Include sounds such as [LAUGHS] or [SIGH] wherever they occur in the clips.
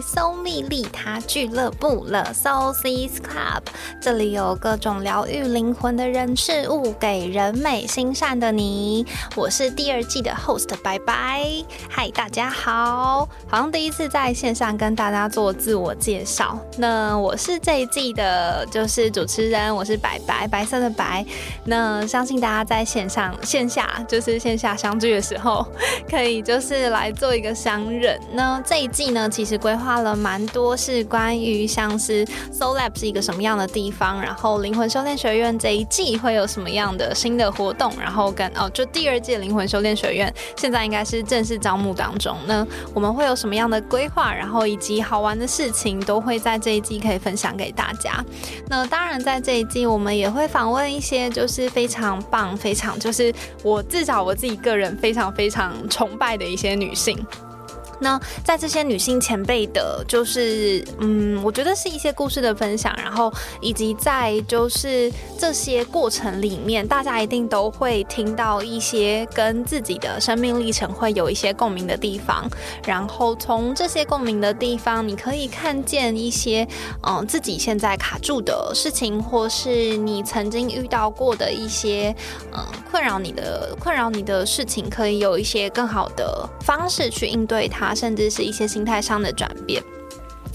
搜蜜利他俱乐部了，So Sis Club，这里有各种疗愈灵魂的人事物，给人美心善的你。我是第二季的 host，拜拜。嗨，大家好，好像第一次在线上跟大家做自我介绍。那我是这一季的，就是主持人，我是白白，白色的白。那相信大家在线上、线下，就是线下相聚的时候，可以就是来做一个相认。那这一季呢，其实规划了蛮多，是关于像是 Soul Lab 是一个什么样的地方，然后灵魂修炼学院这一季会有什么样的新的活动，然后跟哦，就第二届灵魂修炼学院现在应该是正式招募当中，那我们会有什么样的规划，然后以及好玩的事情都会在这一季可以分享给大家。那当然，在这一季我们也会访问一些就是非常棒、非常就是我至少我自己个人非常非常崇拜的一些女性。那在这些女性前辈的，就是嗯，我觉得是一些故事的分享，然后以及在就是这些过程里面，大家一定都会听到一些跟自己的生命历程会有一些共鸣的地方，然后从这些共鸣的地方，你可以看见一些嗯自己现在卡住的事情，或是你曾经遇到过的一些嗯困扰你的困扰你的事情，可以有一些更好的方式去应对它。甚至是一些心态上的转变。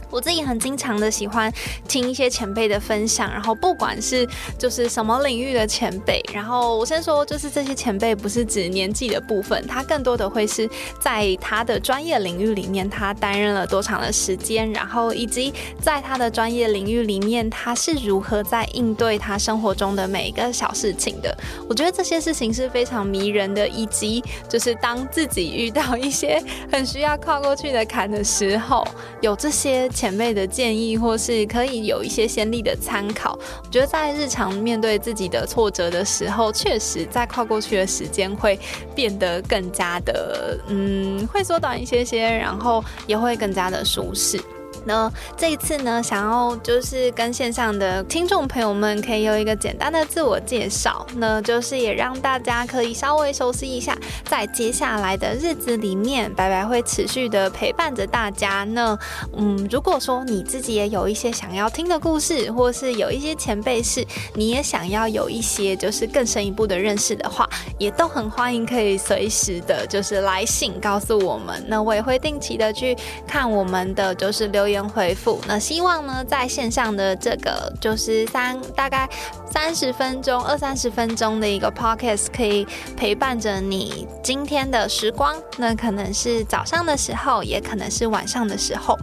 我自己很经常的喜欢听一些前辈的分享，然后不管是就是什么领域的前辈，然后我先说，就是这些前辈不是指年纪的部分，他更多的会是在他的专业领域里面，他担任了多长的时间，然后以及在他的专业领域里面，他是如何在应对他生活中的每一个小事情的。我觉得这些事情是非常迷人的，以及就是当自己遇到一些很需要跨过去的坎的时候，有这些。前辈的建议，或是可以有一些先例的参考。我觉得在日常面对自己的挫折的时候，确实在跨过去的时间会变得更加的，嗯，会缩短一些些，然后也会更加的舒适。那这一次呢，想要就是跟线上的听众朋友们可以有一个简单的自我介绍，那就是也让大家可以稍微熟悉一下，在接下来的日子里面，白白会持续的陪伴着大家。那嗯，如果说你自己也有一些想要听的故事，或是有一些前辈是你也想要有一些就是更深一步的认识的话，也都很欢迎可以随时的就是来信告诉我们。那我也会定期的去看我们的就是留。言回复，那希望呢，在线上的这个就是三大概三十分钟、二三十分钟的一个 podcast，可以陪伴着你今天的时光。那可能是早上的时候，也可能是晚上的时候。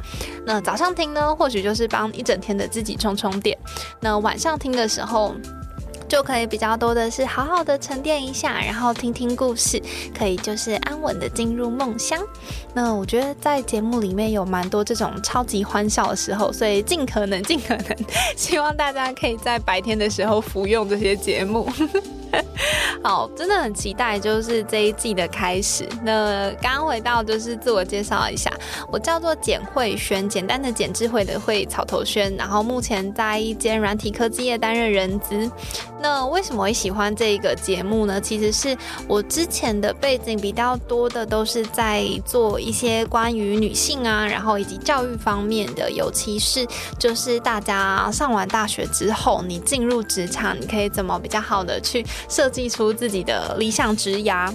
那早上听呢，或许就是帮一整天的自己充充电。那晚上听的时候。就可以比较多的是好好的沉淀一下，然后听听故事，可以就是安稳的进入梦乡。那我觉得在节目里面有蛮多这种超级欢笑的时候，所以尽可能尽可能 [LAUGHS] 希望大家可以在白天的时候服用这些节目。[LAUGHS] 好，真的很期待，就是这一季的开始。那刚刚回到，就是自我介绍一下，我叫做简慧轩，简单的简智慧的慧草头轩，然后目前在一间软体科技业担任人资。那为什么会喜欢这个节目呢？其实是我之前的背景比较多的都是在做一些关于女性啊，然后以及教育方面的，尤其是就是大家上完大学之后，你进入职场，你可以怎么比较好的去。设设计出自己的理想职涯。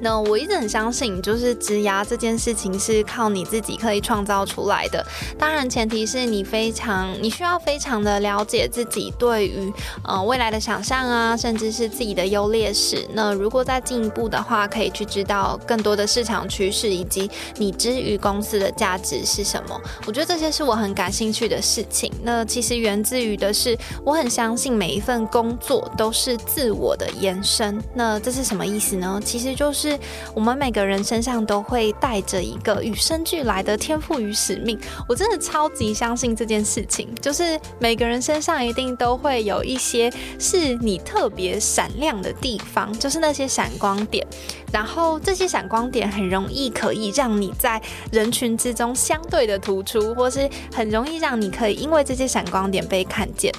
那我一直很相信，就是职涯这件事情是靠你自己可以创造出来的。当然，前提是你非常，你需要非常的了解自己对于呃未来的想象啊，甚至是自己的优劣势。那如果再进一步的话，可以去知道更多的市场趋势，以及你之于公司的价值是什么。我觉得这些是我很感兴趣的事情。那其实源自于的是，我很相信每一份工作都是自我的延伸。那这是什么意思呢？其实就是。是我们每个人身上都会带着一个与生俱来的天赋与使命，我真的超级相信这件事情。就是每个人身上一定都会有一些是你特别闪亮的地方，就是那些闪光点。然后这些闪光点很容易可以让你在人群之中相对的突出，或是很容易让你可以因为这些闪光点被看见。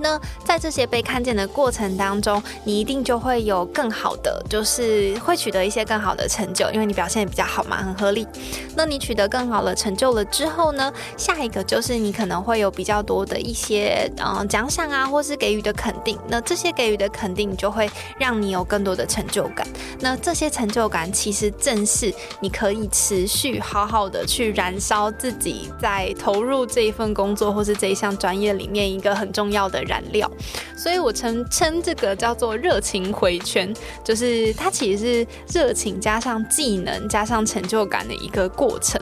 那在这些被看见的过程当中，你一定就会有更好的，就是会取得一些更好的成就，因为你表现也比较好嘛，很合理。那你取得更好的成就了之后呢，下一个就是你可能会有比较多的一些嗯奖赏啊，或是给予的肯定。那这些给予的肯定就会让你有更多的成就感。那这些成就感其实正是你可以持续好好的去燃烧自己在投入这一份工作或是这一项专业里面一个很重要的。燃料，所以我称称这个叫做热情回圈，就是它其实是热情加上技能加上成就感的一个过程。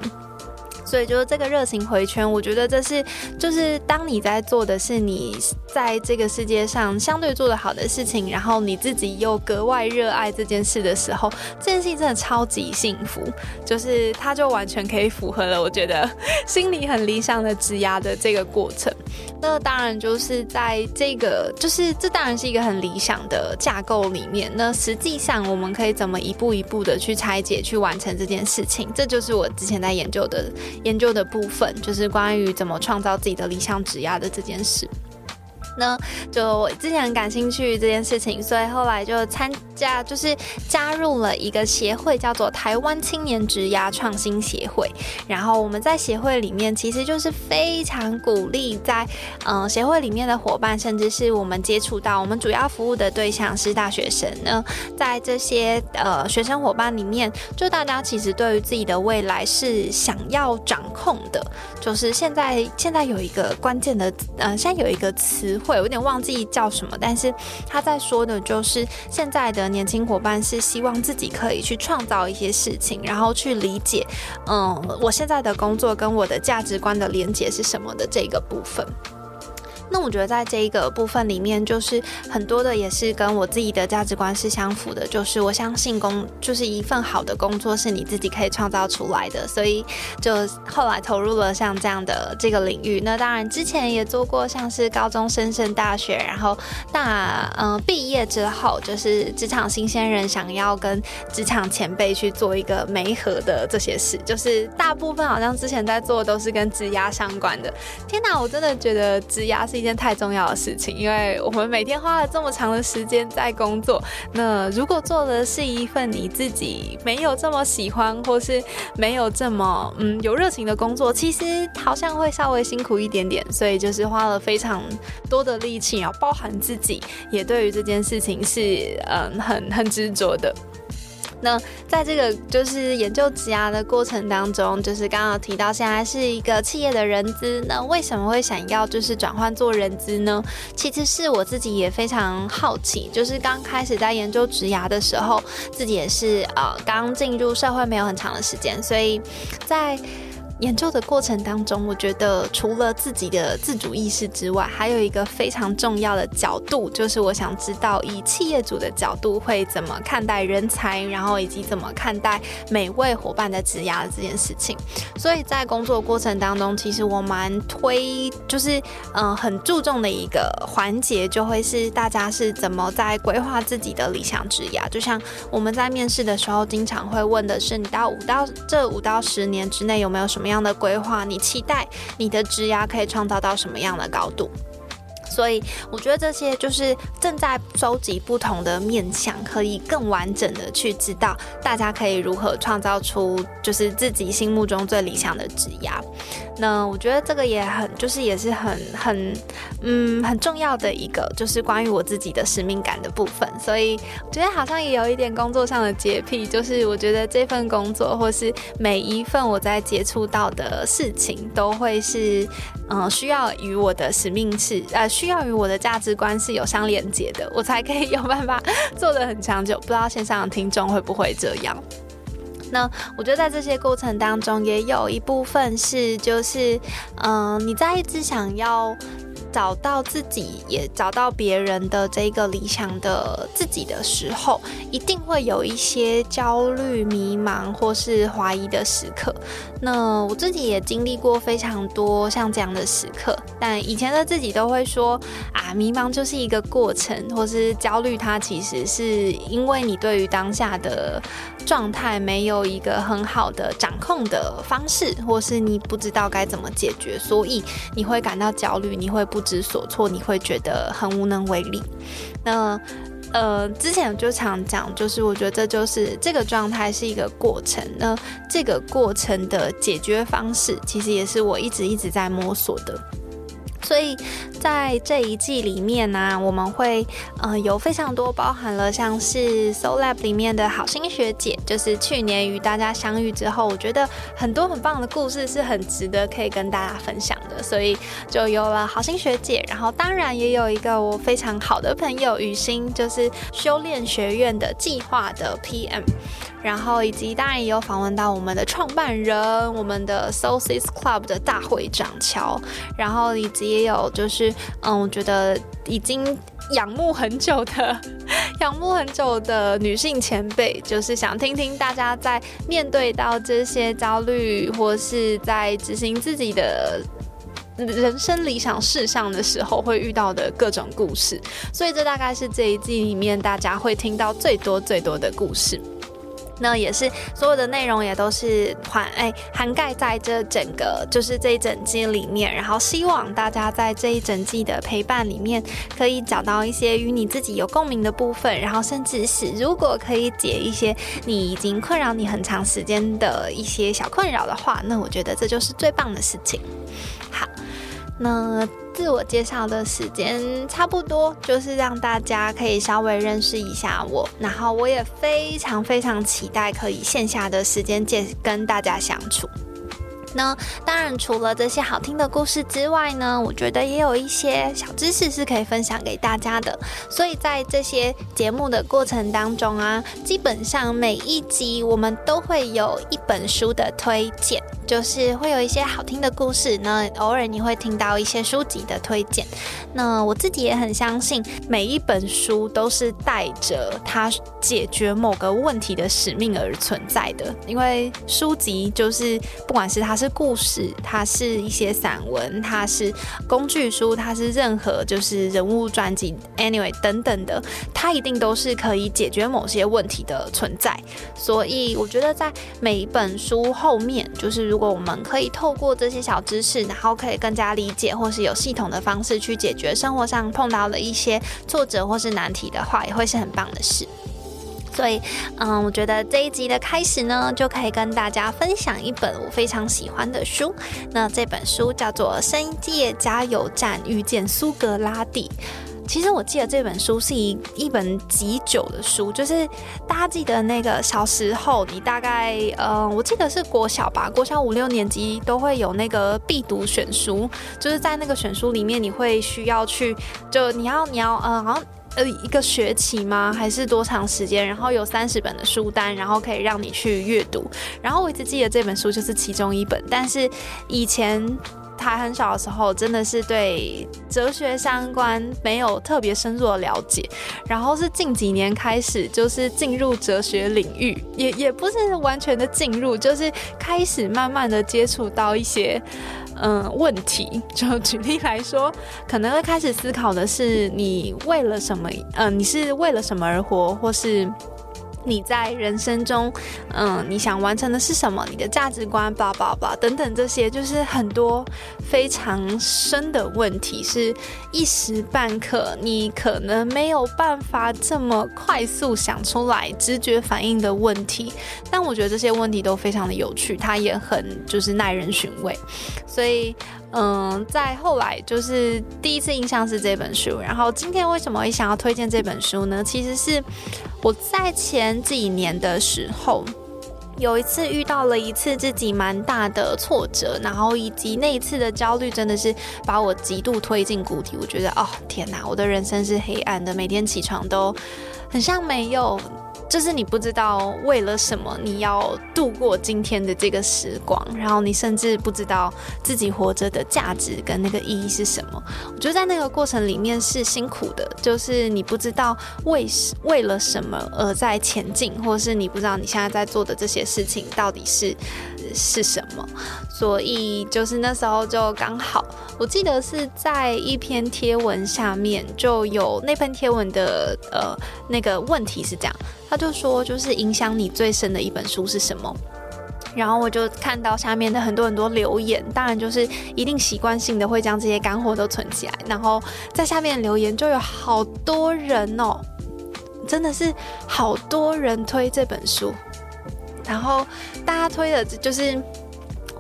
所以就是这个热情回圈，我觉得这是就是当你在做的是你在这个世界上相对做的好的事情，然后你自己又格外热爱这件事的时候，这件事情真的超级幸福。就是它就完全可以符合了，我觉得心里很理想的职压的这个过程。那当然就是在这个就是这当然是一个很理想的架构里面。那实际上我们可以怎么一步一步的去拆解去完成这件事情？这就是我之前在研究的。研究的部分就是关于怎么创造自己的理想指压的这件事。呢就我之前很感兴趣这件事情，所以后来就参加，就是加入了一个协会，叫做台湾青年职涯创新协会。然后我们在协会里面，其实就是非常鼓励在嗯协会里面的伙伴，甚至是我们接触到我们主要服务的对象是大学生呢，在这些呃学生伙伴里面，就大家其实对于自己的未来是想要掌控的。就是现在现在有一个关键的，嗯，现在有一个词。会有点忘记叫什么，但是他在说的就是现在的年轻伙伴是希望自己可以去创造一些事情，然后去理解，嗯，我现在的工作跟我的价值观的连接是什么的这个部分。那我觉得在这一个部分里面，就是很多的也是跟我自己的价值观是相符的，就是我相信工就是一份好的工作是你自己可以创造出来的，所以就后来投入了像这样的这个领域。那当然之前也做过像是高中生升大学，然后大嗯毕业之后就是职场新鲜人想要跟职场前辈去做一个媒合的这些事，就是大部分好像之前在做的都是跟职压相关的。天哪，我真的觉得职压是。一件太重要的事情，因为我们每天花了这么长的时间在工作，那如果做的是一份你自己没有这么喜欢，或是没有这么嗯有热情的工作，其实好像会稍微辛苦一点点。所以就是花了非常多的力气，然后包含自己也对于这件事情是嗯很很执着的。那在这个就是研究职牙的过程当中，就是刚刚提到现在是一个企业的人资，那为什么会想要就是转换做人资呢？其实是我自己也非常好奇，就是刚开始在研究职牙的时候，自己也是呃刚进入社会没有很长的时间，所以在。研究的过程当中，我觉得除了自己的自主意识之外，还有一个非常重要的角度，就是我想知道以企业主的角度会怎么看待人才，然后以及怎么看待每位伙伴的职涯这件事情。所以在工作过程当中，其实我蛮推，就是嗯很注重的一个环节，就会是大家是怎么在规划自己的理想职涯。就像我们在面试的时候，经常会问的是，你到五到这五到十年之内有没有什么？么样的规划，你期待你的职涯可以创造到什么样的高度？所以我觉得这些就是正在收集不同的面向，可以更完整的去知道大家可以如何创造出就是自己心目中最理想的职涯。那我觉得这个也很，就是也是很很嗯很重要的一个，就是关于我自己的使命感的部分。所以我觉得好像也有一点工作上的洁癖，就是我觉得这份工作或是每一份我在接触到的事情，都会是嗯需要与我的使命是呃需要与我的价值观是有相连接的，我才可以有办法做得很长久。不知道线上的听众会不会这样？那我觉得在这些过程当中，也有一部分是，就是，嗯，你在一直想要。找到自己，也找到别人的这个理想的自己的时候，一定会有一些焦虑、迷茫或是怀疑的时刻。那我自己也经历过非常多像这样的时刻，但以前的自己都会说啊，迷茫就是一个过程，或是焦虑，它其实是因为你对于当下的状态没有一个很好的掌控的方式，或是你不知道该怎么解决，所以你会感到焦虑，你会不。不知所措，你会觉得很无能为力。那呃，之前就常讲，就是我觉得这就是这个状态是一个过程。那这个过程的解决方式，其实也是我一直一直在摸索的。所以在这一季里面呢，我们会呃有非常多包含了像是 Soul Lab 里面的好心学姐，就是去年与大家相遇之后，我觉得很多很棒的故事是很值得可以跟大家分享的，所以就有了好心学姐，然后当然也有一个我非常好的朋友雨欣，就是修炼学院的计划的 PM。然后以及当然也有访问到我们的创办人，我们的 Soulsis Club 的大会长乔，然后以及也有就是嗯，我觉得已经仰慕很久的仰慕很久的女性前辈，就是想听听大家在面对到这些焦虑或是在执行自己的人生理想事项的时候会遇到的各种故事，所以这大概是这一季里面大家会听到最多最多的故事。那也是所有的内容也都是涵哎涵盖在这整个就是这一整季里面，然后希望大家在这一整季的陪伴里面可以找到一些与你自己有共鸣的部分，然后甚至是如果可以解一些你已经困扰你很长时间的一些小困扰的话，那我觉得这就是最棒的事情。好。那自我介绍的时间差不多，就是让大家可以稍微认识一下我。然后我也非常非常期待可以线下的时间见跟大家相处。那当然，除了这些好听的故事之外呢，我觉得也有一些小知识是可以分享给大家的。所以在这些节目的过程当中啊，基本上每一集我们都会有一本书的推荐，就是会有一些好听的故事。那偶尔你会听到一些书籍的推荐。那我自己也很相信，每一本书都是带着它解决某个问题的使命而存在的。因为书籍就是不管是它。是故事，它是一些散文，它是工具书，它是任何就是人物传记，anyway 等等的，它一定都是可以解决某些问题的存在。所以我觉得在每一本书后面，就是如果我们可以透过这些小知识，然后可以更加理解，或是有系统的方式去解决生活上碰到的一些挫折或是难题的话，也会是很棒的事。所以，嗯，我觉得这一集的开始呢，就可以跟大家分享一本我非常喜欢的书。那这本书叫做《深夜加油站遇见苏格拉底》。其实我记得这本书是一一本极久的书，就是大家记得那个小时候，你大概，呃，我记得是国小吧，国小五六年级都会有那个必读选书，就是在那个选书里面，你会需要去，就你要你要，嗯，好像。呃，一个学期吗？还是多长时间？然后有三十本的书单，然后可以让你去阅读。然后我一直记得这本书就是其中一本，但是以前还很小的时候，真的是对哲学相关没有特别深入的了解。然后是近几年开始，就是进入哲学领域，也也不是完全的进入，就是开始慢慢的接触到一些。嗯，问题就举例来说，可能会开始思考的是，你为了什么？嗯，你是为了什么而活，或是？你在人生中，嗯，你想完成的是什么？你的价值观，叭叭叭等等，这些就是很多非常深的问题，是一时半刻你可能没有办法这么快速想出来、直觉反应的问题。但我觉得这些问题都非常的有趣，它也很就是耐人寻味，所以。嗯，在后来就是第一次印象是这本书，然后今天为什么会想要推荐这本书呢？其实是我在前几年的时候，有一次遇到了一次自己蛮大的挫折，然后以及那一次的焦虑真的是把我极度推进谷底。我觉得哦天哪，我的人生是黑暗的，每天起床都很像没有。就是你不知道为了什么你要度过今天的这个时光，然后你甚至不知道自己活着的价值跟那个意义是什么。我觉得在那个过程里面是辛苦的，就是你不知道为为了什么而在前进，或是你不知道你现在在做的这些事情到底是是什么。所以就是那时候就刚好，我记得是在一篇贴文下面就有那篇贴文的呃那个问题是这样。他就说，就是影响你最深的一本书是什么？然后我就看到下面的很多很多留言，当然就是一定习惯性的会将这些干货都存起来。然后在下面留言就有好多人哦，真的是好多人推这本书，然后大家推的就是。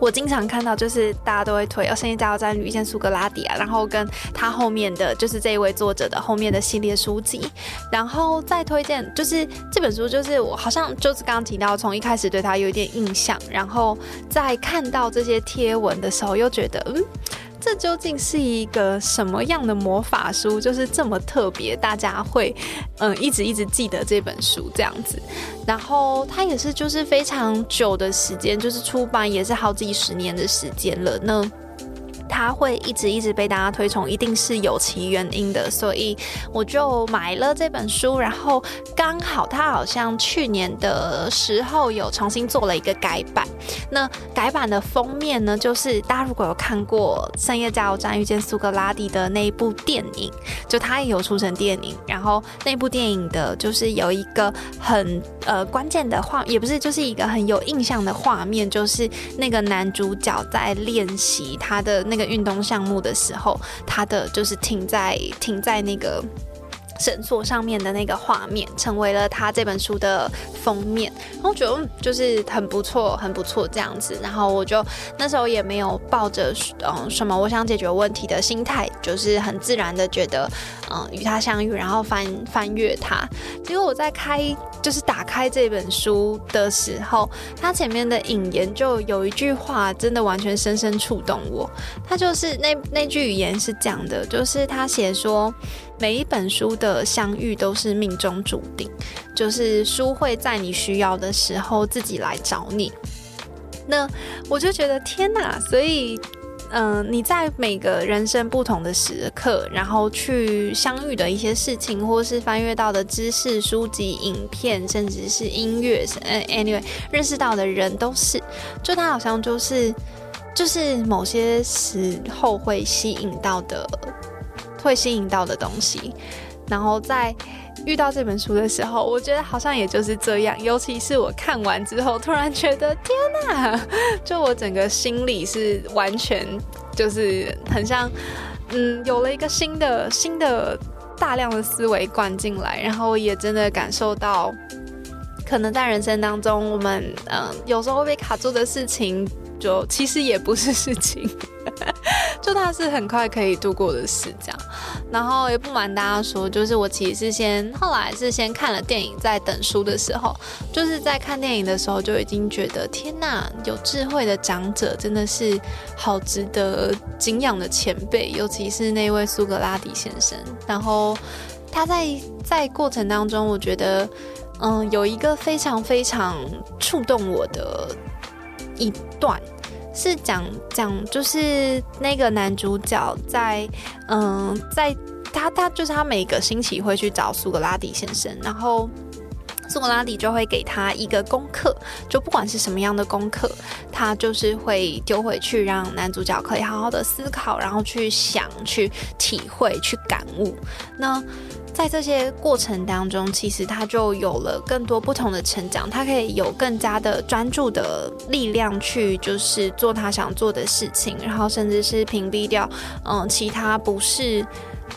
我经常看到，就是大家都会推《深夜加油站遇见苏格拉底》啊，然后跟他后面的就是这一位作者的后面的系列书籍，然后再推荐，就是这本书，就是我好像就是刚刚提到，从一开始对他有一点印象，然后在看到这些贴文的时候，又觉得嗯。这究竟是一个什么样的魔法书？就是这么特别，大家会嗯一直一直记得这本书这样子。然后它也是就是非常久的时间，就是出版也是好几十年的时间了那。他会一直一直被大家推崇，一定是有其原因的，所以我就买了这本书。然后刚好他好像去年的时候有重新做了一个改版。那改版的封面呢，就是大家如果有看过《深夜加油站遇见苏格拉底》的那一部电影，就他也有出成电影。然后那部电影的就是有一个很呃关键的画，也不是就是一个很有印象的画面，就是那个男主角在练习他的那。个运动项目的时候，他的就是停在停在那个。绳索上面的那个画面成为了他这本书的封面，然后觉得就是很不错，很不错这样子。然后我就那时候也没有抱着嗯什么我想解决问题的心态，就是很自然的觉得嗯与他相遇，然后翻翻阅它。结果我在开就是打开这本书的时候，它前面的引言就有一句话，真的完全深深触动我。它就是那那句语言是讲的，就是他写说。每一本书的相遇都是命中注定，就是书会在你需要的时候自己来找你。那我就觉得天哪！所以，嗯，你在每个人生不同的时刻，然后去相遇的一些事情，或是翻阅到的知识、书籍、影片，甚至是音乐，嗯，anyway，认识到的人都是，就他好像就是，就是某些时候会吸引到的。会吸引到的东西，然后在遇到这本书的时候，我觉得好像也就是这样。尤其是我看完之后，突然觉得天哪，就我整个心里是完全就是很像，嗯，有了一个新的新的大量的思维灌进来，然后也真的感受到，可能在人生当中，我们嗯有时候会被卡住的事情，就其实也不是事情。[LAUGHS] 就它是很快可以度过的事，这样。然后也不瞒大家说，就是我其实是先后来是先看了电影，在等书的时候，就是在看电影的时候就已经觉得，天呐，有智慧的长者真的是好值得敬仰的前辈，尤其是那位苏格拉底先生。然后他在在过程当中，我觉得，嗯，有一个非常非常触动我的一段。是讲讲，就是那个男主角在，嗯，在他他就是他每个星期会去找苏格拉底先生，然后苏格拉底就会给他一个功课，就不管是什么样的功课，他就是会丢回去，让男主角可以好好的思考，然后去想、去体会、去感悟。那在这些过程当中，其实他就有了更多不同的成长，他可以有更加的专注的力量去，就是做他想做的事情，然后甚至是屏蔽掉，嗯，其他不是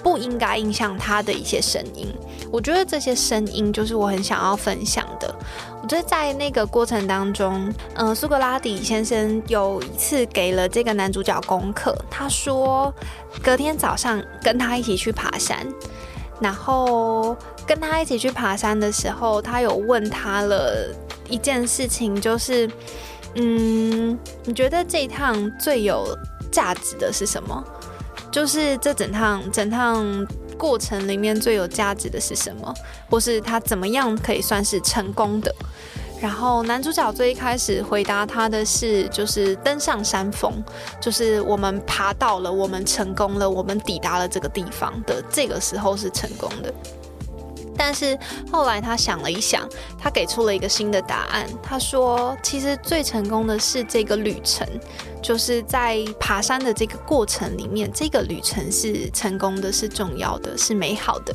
不应该影响他的一些声音。我觉得这些声音就是我很想要分享的。我觉得在那个过程当中，嗯，苏格拉底先生有一次给了这个男主角功课，他说隔天早上跟他一起去爬山。然后跟他一起去爬山的。时候，他有问他了一件事情，就是，嗯，你觉得这一趟最有价值的。是什么？就是这整趟整趟过程里面最有价值的是什么？或是他怎么样可以算是成功的？然后男主角最一开始回答他的是，就是登上山峰，就是我们爬到了，我们成功了，我们抵达了这个地方的这个时候是成功的。但是后来他想了一想，他给出了一个新的答案。他说：“其实最成功的是这个旅程，就是在爬山的这个过程里面，这个旅程是成功的，是重要的，是美好的。”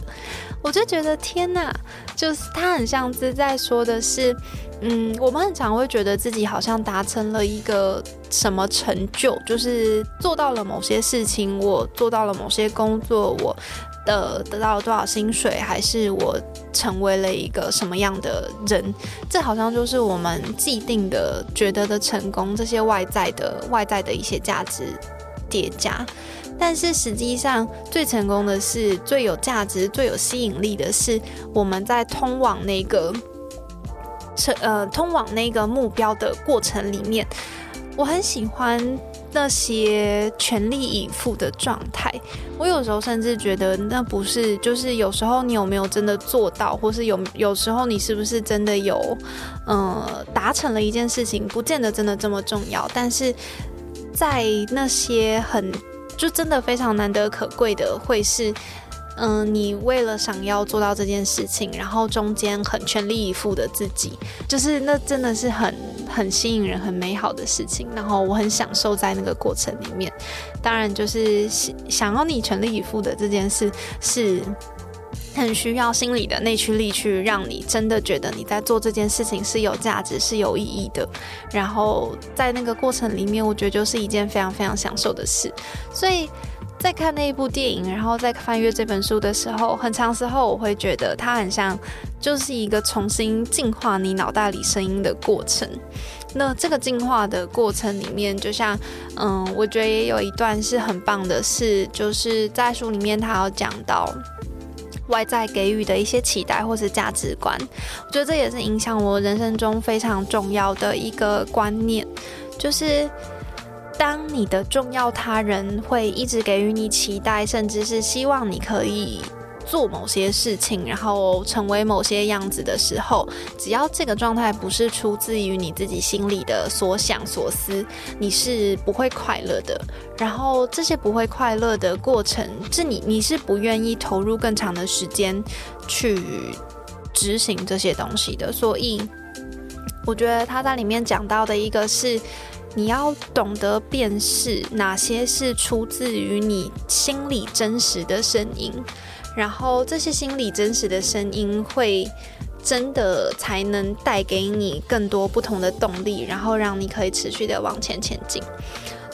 我就觉得天哪，就是他很像是在说的是，嗯，我们很常会觉得自己好像达成了一个什么成就，就是做到了某些事情，我做到了某些工作，我。的得到了多少薪水，还是我成为了一个什么样的人？这好像就是我们既定的觉得的成功，这些外在的外在的一些价值叠加。但是实际上，最成功的是最有价值、最有吸引力的是我们在通往那个成呃通往那个目标的过程里面，我很喜欢。那些全力以赴的状态，我有时候甚至觉得那不是，就是有时候你有没有真的做到，或是有有时候你是不是真的有，呃，达成了一件事情，不见得真的这么重要。但是在那些很就真的非常难得可贵的，会是。嗯，你为了想要做到这件事情，然后中间很全力以赴的自己，就是那真的是很很吸引人、很美好的事情。然后我很享受在那个过程里面。当然，就是想要你全力以赴的这件事，是很需要心理的内驱力去让你真的觉得你在做这件事情是有价值、是有意义的。然后在那个过程里面，我觉得就是一件非常非常享受的事。所以。在看那一部电影，然后在翻阅这本书的时候，很长时候我会觉得它很像，就是一个重新净化你脑袋里声音的过程。那这个进化的过程里面，就像，嗯，我觉得也有一段是很棒的，是就是在书里面他有讲到外在给予的一些期待或是价值观，我觉得这也是影响我人生中非常重要的一个观念，就是。当你的重要他人会一直给予你期待，甚至是希望你可以做某些事情，然后成为某些样子的时候，只要这个状态不是出自于你自己心里的所想所思，你是不会快乐的。然后这些不会快乐的过程，是你你是不愿意投入更长的时间去执行这些东西的。所以，我觉得他在里面讲到的一个是。你要懂得辨识哪些是出自于你心里真实的声音，然后这些心里真实的声音会真的才能带给你更多不同的动力，然后让你可以持续的往前前进。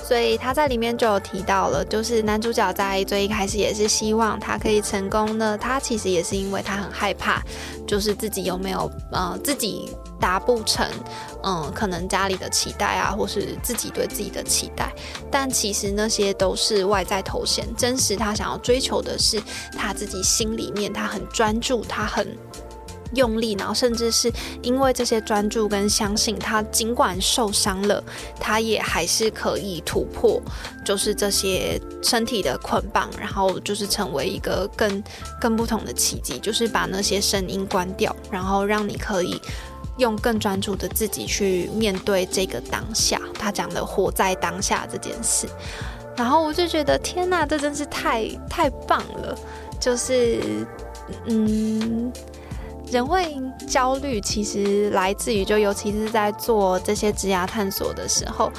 所以他在里面就有提到了，就是男主角在最一开始也是希望他可以成功呢。他其实也是因为他很害怕，就是自己有没有呃自己达不成，嗯，可能家里的期待啊，或是自己对自己的期待。但其实那些都是外在头衔，真实他想要追求的是他自己心里面，他很专注，他很。用力，然后甚至是因为这些专注跟相信，他尽管受伤了，他也还是可以突破，就是这些身体的捆绑，然后就是成为一个更更不同的奇迹，就是把那些声音关掉，然后让你可以用更专注的自己去面对这个当下。他讲的活在当下这件事，然后我就觉得天哪，这真是太太棒了，就是嗯。人会焦虑，其实来自于就尤其是在做这些职涯探索的时候，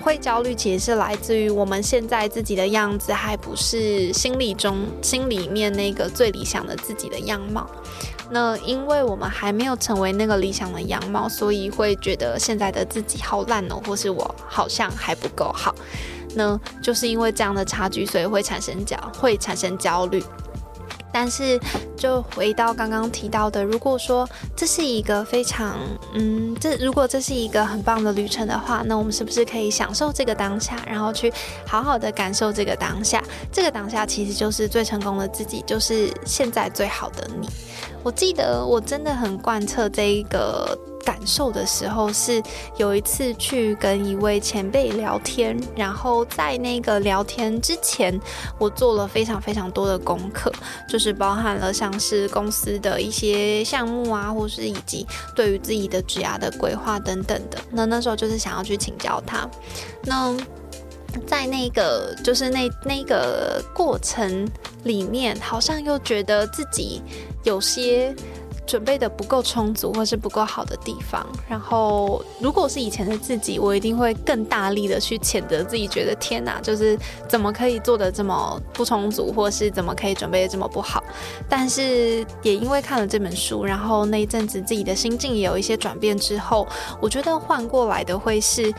会焦虑其实是来自于我们现在自己的样子还不是心里中心里面那个最理想的自己的样貌。那因为我们还没有成为那个理想的样貌，所以会觉得现在的自己好烂哦，或是我好像还不够好。那就是因为这样的差距，所以会产生焦会产生焦虑。但是，就回到刚刚提到的，如果说这是一个非常，嗯，这如果这是一个很棒的旅程的话，那我们是不是可以享受这个当下，然后去好好的感受这个当下？这个当下其实就是最成功的自己，就是现在最好的你。我记得我真的很贯彻这一个。感受的时候是有一次去跟一位前辈聊天，然后在那个聊天之前，我做了非常非常多的功课，就是包含了像是公司的一些项目啊，或是以及对于自己的职涯的规划等等的。那那时候就是想要去请教他，那。在那个就是那那个过程里面，好像又觉得自己有些。准备的不够充足，或是不够好的地方。然后，如果是以前的自己，我一定会更大力的去谴责自己，觉得天哪，就是怎么可以做的这么不充足，或是怎么可以准备的这么不好。但是，也因为看了这本书，然后那一阵子自己的心境也有一些转变之后，我觉得换过来的会是。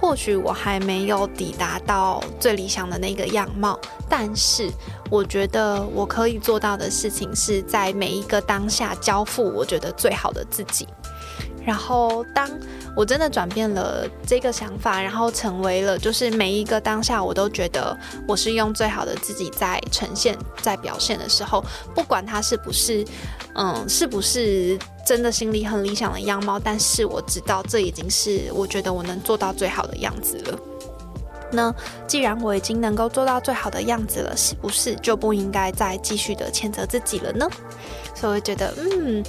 或许我还没有抵达到最理想的那个样貌，但是我觉得我可以做到的事情是在每一个当下交付我觉得最好的自己。然后，当我真的转变了这个想法，然后成为了就是每一个当下，我都觉得我是用最好的自己在呈现、在表现的时候，不管他是不是，嗯，是不是真的心里很理想的样貌，但是我知道这已经是我觉得我能做到最好的样子了。那既然我已经能够做到最好的样子了，是不是就不应该再继续的谴责自己了呢？所以我觉得，嗯。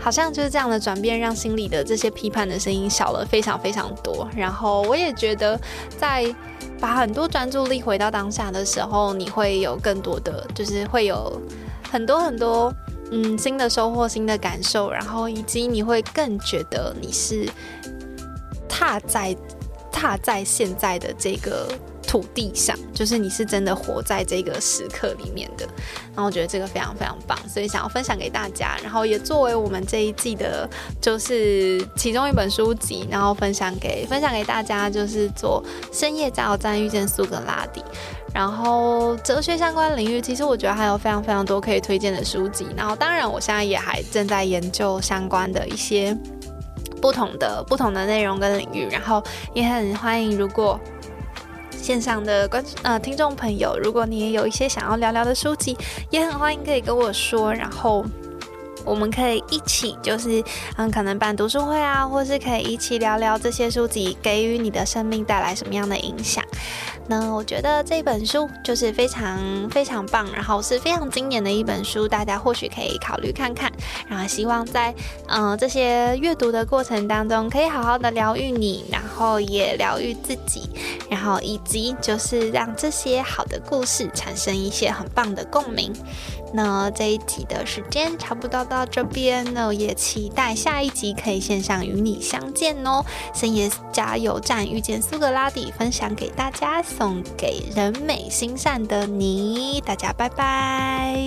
好像就是这样的转变，让心里的这些批判的声音小了非常非常多。然后我也觉得，在把很多专注力回到当下的时候，你会有更多的，就是会有很多很多嗯新的收获、新的感受，然后以及你会更觉得你是踏在踏在现在的这个。土地上，就是你是真的活在这个时刻里面的，然后我觉得这个非常非常棒，所以想要分享给大家，然后也作为我们这一季的，就是其中一本书籍，然后分享给分享给大家，就是做深夜加油站遇见苏格拉底，然后哲学相关领域，其实我觉得还有非常非常多可以推荐的书籍，然后当然我现在也还正在研究相关的一些不同的不同的内容跟领域，然后也很欢迎如果。线上的观呃听众朋友，如果你也有一些想要聊聊的书籍，也很欢迎可以跟我说，然后我们可以一起就是嗯，可能办读书会啊，或是可以一起聊聊这些书籍给予你的生命带来什么样的影响。那我觉得这本书就是非常非常棒，然后是非常经典的一本书，大家或许可以考虑看看。然后希望在嗯这些阅读的过程当中，可以好好的疗愈你，然后也疗愈自己，然后以及就是让这些好的故事产生一些很棒的共鸣。那这一集的时间差不多到这边，那我也期待下一集可以线上与你相见哦。深夜加油站遇见苏格拉底，分享给大家，送给人美心善的你，大家拜拜。